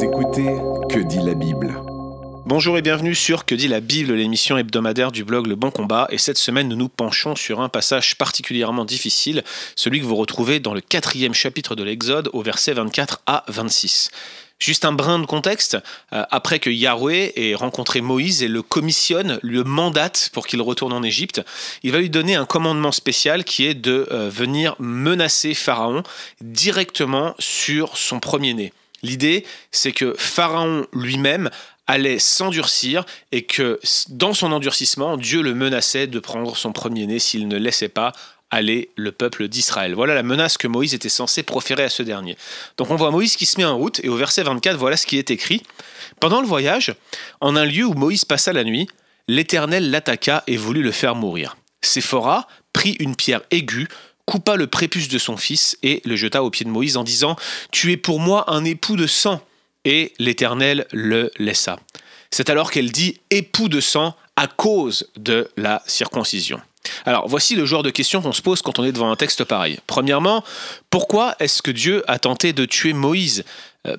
Écoutez Que dit la Bible Bonjour et bienvenue sur Que dit la Bible, l'émission hebdomadaire du blog Le Bon Combat. Et cette semaine, nous nous penchons sur un passage particulièrement difficile, celui que vous retrouvez dans le quatrième chapitre de l'Exode, au verset 24 à 26. Juste un brin de contexte, euh, après que Yahweh ait rencontré Moïse et le commissionne, le mandate pour qu'il retourne en Égypte, il va lui donner un commandement spécial qui est de euh, venir menacer Pharaon directement sur son premier-né. L'idée, c'est que Pharaon lui-même allait s'endurcir et que dans son endurcissement, Dieu le menaçait de prendre son premier-né s'il ne laissait pas aller le peuple d'Israël. Voilà la menace que Moïse était censé proférer à ce dernier. Donc on voit Moïse qui se met en route, et au verset 24, voilà ce qui est écrit. Pendant le voyage, en un lieu où Moïse passa la nuit, l'Éternel l'attaqua et voulut le faire mourir. Séphora prit une pierre aiguë, coupa le prépuce de son fils et le jeta aux pieds de Moïse en disant Tu es pour moi un époux de sang. Et l'Éternel le laissa. C'est alors qu'elle dit époux de sang à cause de la circoncision. Alors voici le genre de questions qu'on se pose quand on est devant un texte pareil. Premièrement, pourquoi est-ce que Dieu a tenté de tuer Moïse?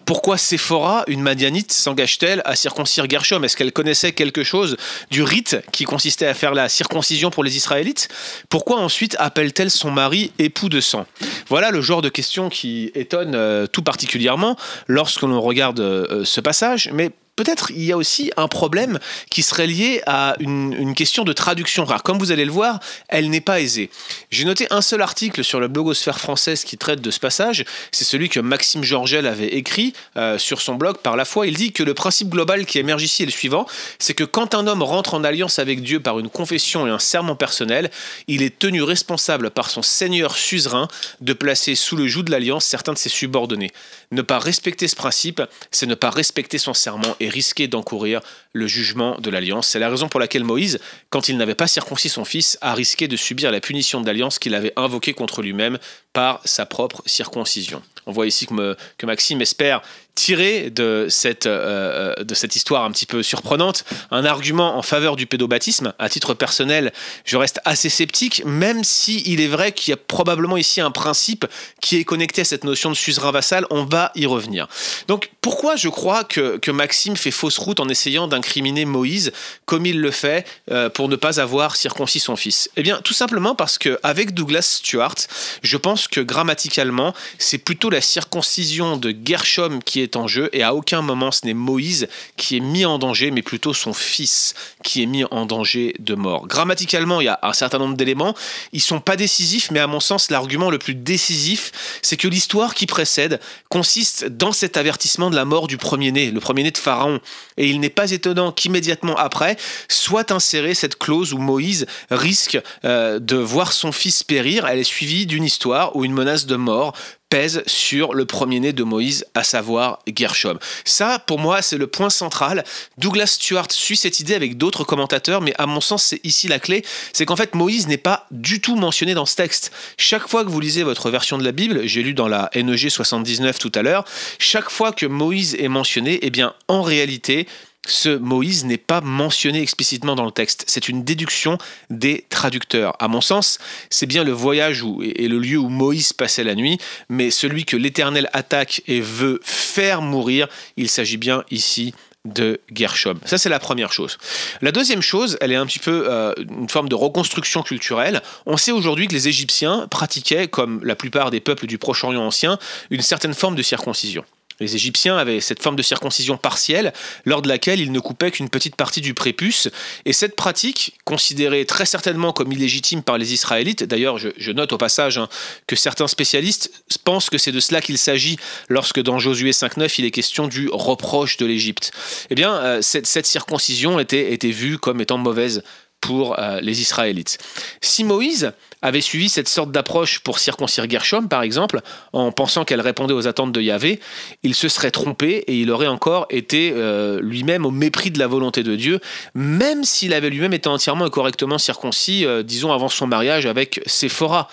Pourquoi Séphora, une Madianite, s'engage-t-elle à circoncire Gershom? Est-ce qu'elle connaissait quelque chose du rite qui consistait à faire la circoncision pour les Israélites? Pourquoi ensuite appelle-t-elle son mari époux de sang? Voilà le genre de questions qui étonnent euh, tout particulièrement lorsque l'on regarde euh, ce passage, mais peut-être il y a aussi un problème qui serait lié à une, question de traduction rare. Comme vous allez le voir, elle n'est pas aisée. J'ai noté un seul article sur la blogosphère française qui traite de ce passage. C'est celui que Maxime Georgel avait écrit euh, sur son blog par la foi. Il dit que le principe global qui émerge ici est le suivant c'est que quand un homme rentre en alliance avec Dieu par une confession et un serment personnel, il est tenu responsable par son Seigneur suzerain de placer sous le joug de l'alliance certains de ses subordonnés. Ne pas respecter ce principe, c'est ne pas respecter son serment et risquer d'encourir le jugement de l'alliance. C'est la raison pour laquelle Moïse, quand il n'avait pas circoncis son fils, a risqué de subir la punition de l'alliance qu'il avait invoquée contre lui-même par sa propre circoncision. On voit ici que, que Maxime espère tirer de cette, euh, euh, de cette histoire un petit peu surprenante un argument en faveur du pédobaptisme. À titre personnel, je reste assez sceptique, même si est vrai qu'il y a probablement ici un principe qui est connecté à cette notion de suzerain vassal. On va y revenir. Donc pourquoi je crois que, que Maxime fait fausse route en essayant d'incriminer Moïse comme il le fait euh, pour ne pas avoir circoncis son fils? Eh bien tout simplement parce qu'avec Douglas Stewart, je pense que grammaticalement, c'est plutôt la circoncision de Gershom qui est en jeu et à aucun moment ce n'est Moïse qui est mis en danger, mais plutôt son fils qui est mis en danger de mort. Grammaticalement, il y a un certain nombre d'éléments. Ils sont pas décisifs, mais à mon sens, l'argument le plus décisif, c'est que l'histoire qui précède consiste dans cet avertissement de la mort du premier-né, le premier-né de Pharaon. Et il n'est pas étonnant qu'immédiatement après soit insérée cette clause où Moïse risque euh, de voir son fils périr. Elle est suivie d'une histoire ou une menace de mort pèse sur le premier-né de Moïse, à savoir Gershom. Ça, pour moi, c'est le point central. Douglas Stewart suit cette idée avec d'autres commentateurs, mais à mon sens, c'est ici la clé. C'est qu'en fait, Moïse n'est pas du tout mentionné dans ce texte. Chaque fois que vous lisez votre version de la Bible, j'ai lu dans la NEG 79 tout à l'heure, chaque fois que Moïse est mentionné, eh bien, en réalité, ce Moïse n'est pas mentionné explicitement dans le texte. C'est une déduction des traducteurs. À mon sens, c'est bien le voyage et le lieu où Moïse passait la nuit, mais celui que l'Éternel attaque et veut faire mourir, il s'agit bien ici de Gershom. Ça, c'est la première chose. La deuxième chose, elle est un petit peu euh, une forme de reconstruction culturelle. On sait aujourd'hui que les Égyptiens pratiquaient, comme la plupart des peuples du Proche-Orient ancien, une certaine forme de circoncision. Les Égyptiens avaient cette forme de circoncision partielle, lors de laquelle ils ne coupaient qu'une petite partie du prépuce. Et cette pratique, considérée très certainement comme illégitime par les Israélites, d'ailleurs je, note au passage hein, que certains spécialistes pensent que c'est de cela qu'il s'agit lorsque dans Josué 5.9 il est question du reproche de l'Égypte. Eh bien, euh, cette, circoncision était, était vue comme étant mauvaise pour euh, les Israélites. Si Moïse avait suivi cette sorte d'approche pour circoncire Gershom, par exemple, en pensant qu'elle répondait aux attentes de Yahvé, il se serait trompé et il aurait encore été euh, lui-même au mépris de la volonté de Dieu, même s'il avait lui-même été entièrement et correctement circoncis, euh, disons, avant son mariage avec Séphora.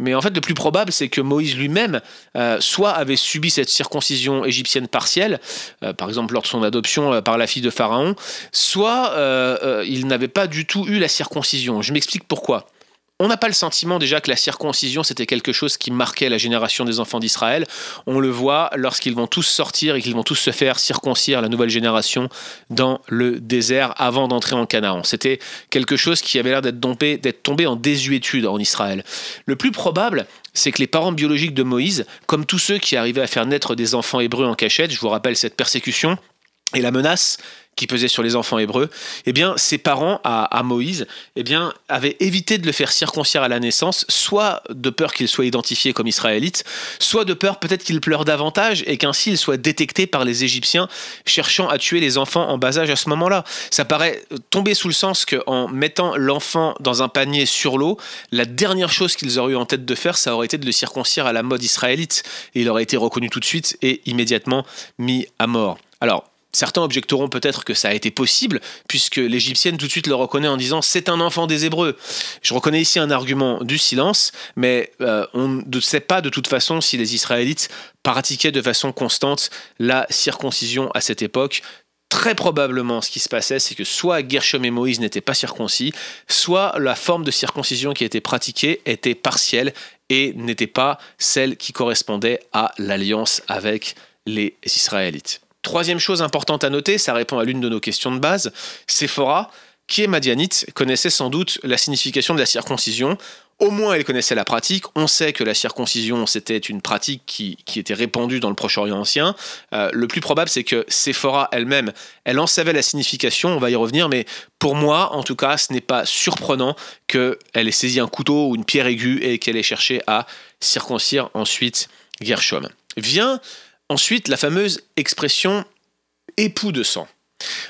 Mais en fait, le plus probable, c'est que Moïse lui-même, soit avait subi cette circoncision égyptienne partielle, par exemple lors de son adoption par la fille de Pharaon, soit il n'avait pas du tout eu la circoncision. Je m'explique pourquoi. On n'a pas le sentiment déjà que la circoncision c'était quelque chose qui marquait la génération des enfants d'Israël. On le voit lorsqu'ils vont tous sortir et qu'ils vont tous se faire circoncire la nouvelle génération dans le désert avant d'entrer en Canaan. C'était quelque chose qui avait l'air d'être tombé, tombé en désuétude en Israël. Le plus probable, c'est que les parents biologiques de Moïse, comme tous ceux qui arrivaient à faire naître des enfants hébreux en cachette, je vous rappelle cette persécution et la menace qui pesait sur les enfants hébreux, eh bien, ses parents à, Moïse, eh bien, avaient évité de le faire circoncire à la naissance, soit de peur qu'il soit identifié comme israélite, soit de peur peut-être qu'il pleure davantage et qu'ainsi il soit détecté par les Égyptiens cherchant à tuer les enfants en bas âge à ce moment-là. Ça paraît tomber sous le sens qu'en mettant l'enfant dans un panier sur l'eau, la dernière chose qu'ils auraient eu en tête de faire, ça aurait été de le circoncire à la mode israélite. Et il aurait été reconnu tout de suite et immédiatement mis à mort. Alors, Certains objecteront peut-être que ça a été possible, puisque l'Égyptienne tout de suite le reconnaît en disant c'est un enfant des Hébreux. Je reconnais ici un argument du silence, mais euh, on ne sait pas de toute façon si les Israélites pratiquaient de façon constante la circoncision à cette époque. Très probablement, ce qui se passait, c'est que soit Gershom et Moïse n'étaient pas circoncis, soit la forme de circoncision qui était pratiquée était partielle et n'était pas celle qui correspondait à l'alliance avec les Israélites. Troisième chose importante à noter, ça répond à l'une de nos questions de base, Séphora, qui est madianite, connaissait sans doute la signification de la circoncision. Au moins, elle connaissait la pratique. On sait que la circoncision, c'était une pratique qui, était répandue dans le Proche-Orient ancien. Euh, le plus probable, c'est que Séphora elle-même, elle en savait la signification, on va y revenir, mais pour moi, en tout cas, ce n'est pas surprenant qu'elle ait saisi un couteau ou une pierre aiguë et qu'elle ait cherché à circoncire ensuite Gershom. Vient Ensuite, la fameuse expression époux de sang.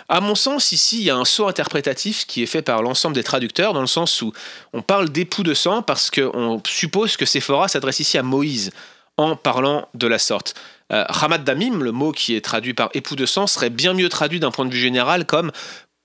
À mon sens, ici, il y a un saut interprétatif qui est fait par l'ensemble des traducteurs, dans le sens où on parle d'époux de sang parce qu'on suppose que Séphora s'adresse ici à Moïse en parlant de la sorte. Euh, Hamad Damim, le mot qui est traduit par époux de sang, serait bien mieux traduit d'un point de vue général comme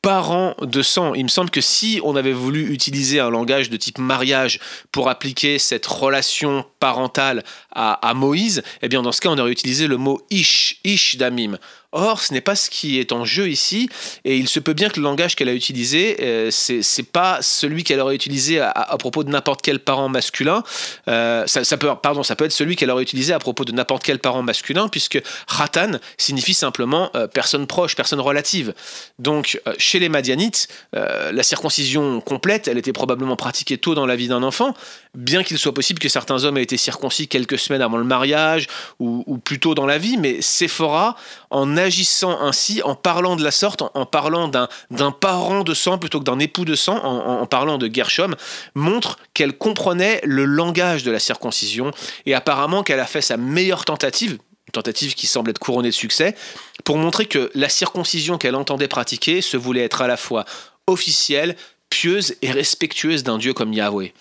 parents de sang. Il me semble que si on avait voulu utiliser un langage de type mariage pour appliquer cette relation parentale à, à Moïse, eh bien dans ce cas on aurait utilisé le mot ish, ish damim. Or, ce n'est pas ce qui est en jeu ici, et il se peut bien que le langage qu'elle a utilisé, euh, ce c'est pas celui qu'elle aurait utilisé à, propos de n'importe quel parent masculin. Euh, ça, peut, pardon, ça peut être celui qu'elle aurait utilisé à propos de n'importe quel parent masculin, puisque Ratan signifie simplement euh, personne proche, personne relative. Donc, chez les Madianites, la circoncision complète, elle était probablement pratiquée tôt dans la vie d'un enfant, bien qu'il soit possible que certains hommes aient été circoncis quelques semaines avant le mariage ou, ou plus tôt dans la vie, mais Séphora, en agissant ainsi, en parlant de la sorte, en, parlant d'un parent de sang plutôt que d'un époux de sang, en, parlant de Gershom, montre qu'elle comprenait le langage de la circoncision et apparemment qu'elle a fait sa meilleure tentative, une tentative qui semble être couronnée de succès, pour montrer que la circoncision qu'elle entendait pratiquer se voulait être à la fois officielle, pieuse et respectueuse d'un Dieu comme Yahweh.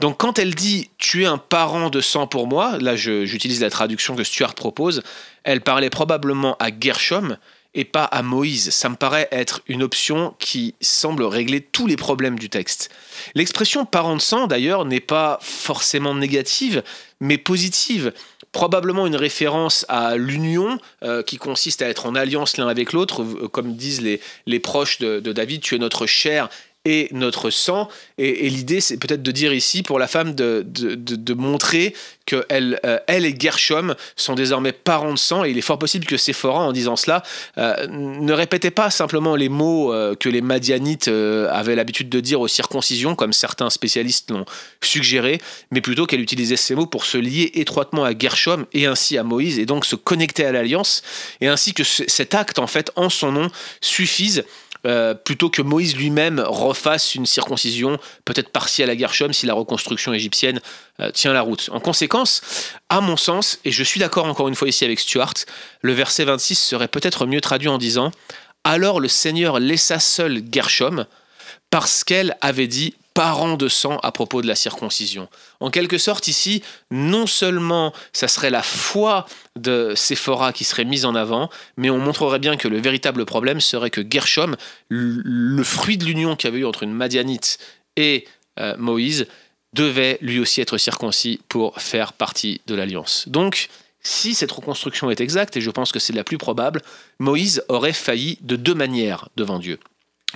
Donc quand elle dit tu es un parent de sang pour moi, là j'utilise la traduction que Stuart propose, elle parlait probablement à Gershom et pas à Moïse. Ça me paraît être une option qui semble régler tous les problèmes du texte. L'expression parent de sang d'ailleurs n'est pas forcément négative, mais positive probablement une référence à l'union euh, qui consiste à être en alliance l'un avec l'autre, euh, comme disent les, les proches de, de, David, tu es notre chair et notre sang. Et, l'idée, c'est peut-être de dire ici, pour la femme, de, de, montrer que elle, euh, elle et Gershom sont désormais parents de sang. Et il est fort possible que Séphora, en disant cela, euh, ne répétait pas simplement les mots euh, que les Madianites avaient l'habitude de dire aux circoncisions, comme certains spécialistes l'ont suggéré, mais plutôt qu'elle utilisait ces mots pour se lier étroitement à Gershom et ainsi à Moïse, et donc se connecter à l'alliance, et ainsi que cet acte, en fait, en son nom, suffise euh, plutôt que Moïse lui-même refasse une circoncision, peut-être partielle à Gershom, si la reconstruction égyptienne euh, tient la route. En conséquence, à mon sens, et je suis d'accord encore une fois ici avec Stuart, le verset 26 serait peut-être mieux traduit en disant Alors le Seigneur laissa seul Gershom, parce qu'elle avait dit parent de sang à propos de la circoncision. En quelque sorte, ici, non seulement ça serait la foi de Séphora qui serait mise en avant, mais on montrerait bien que le véritable problème serait que Gershom, le fruit de l'union qu'il y avait eu entre une Madianite et euh, Moïse, devait lui aussi être circoncis pour faire partie de l'alliance. Donc, si cette reconstruction est exacte, et je pense que c'est la plus probable, Moïse aurait failli de deux manières devant Dieu.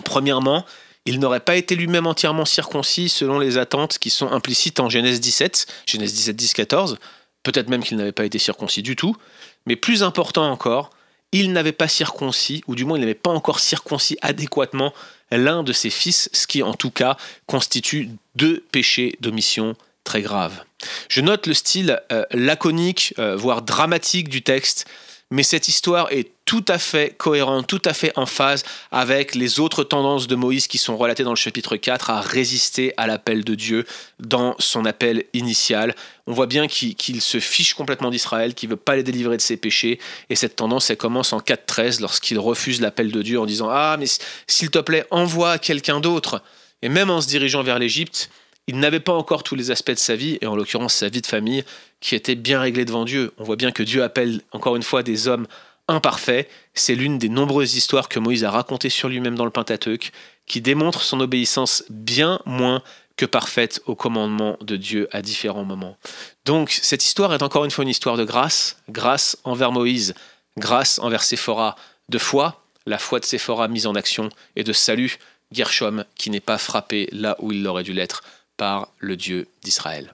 Premièrement, il n'aurait pas été lui-même entièrement circoncis selon les attentes qui sont implicites en Genèse 17, Genèse 17, 10, 14, peut-être même qu'il n'avait pas été circoncis du tout, mais plus important encore, il n'avait pas circoncis, ou du moins il n'avait pas encore circoncis adéquatement l'un de ses fils, ce qui en tout cas constitue deux péchés d'omission très graves. Je note le style euh, laconique, euh, voire dramatique du texte, mais cette histoire est tout à fait cohérente, tout à fait en phase avec les autres tendances de Moïse qui sont relatées dans le chapitre 4 à résister à l'appel de Dieu dans son appel initial. On voit bien qu'il se fiche complètement d'Israël, qu'il ne veut pas les délivrer de ses péchés, et cette tendance, elle commence en 4.13 lorsqu'il refuse l'appel de Dieu en disant ⁇ Ah, mais s'il te plaît, envoie quelqu'un d'autre ⁇ Et même en se dirigeant vers l'Égypte, il n'avait pas encore tous les aspects de sa vie, et en l'occurrence sa vie de famille, qui était bien réglée devant Dieu. On voit bien que Dieu appelle encore une fois des hommes imparfaits. C'est l'une des nombreuses histoires que Moïse a racontées sur lui-même dans le Pentateuque, qui démontre son obéissance bien moins que parfaite au commandement de Dieu à différents moments. Donc cette histoire est encore une fois une histoire de grâce, grâce envers Moïse, grâce envers Séphora, de foi, la foi de Séphora mise en action, et de salut, Gershom, qui n'est pas frappé là où il aurait dû l'être par le Dieu d'Israël.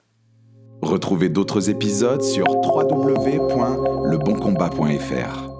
Retrouvez d'autres épisodes sur www.leboncombat.fr.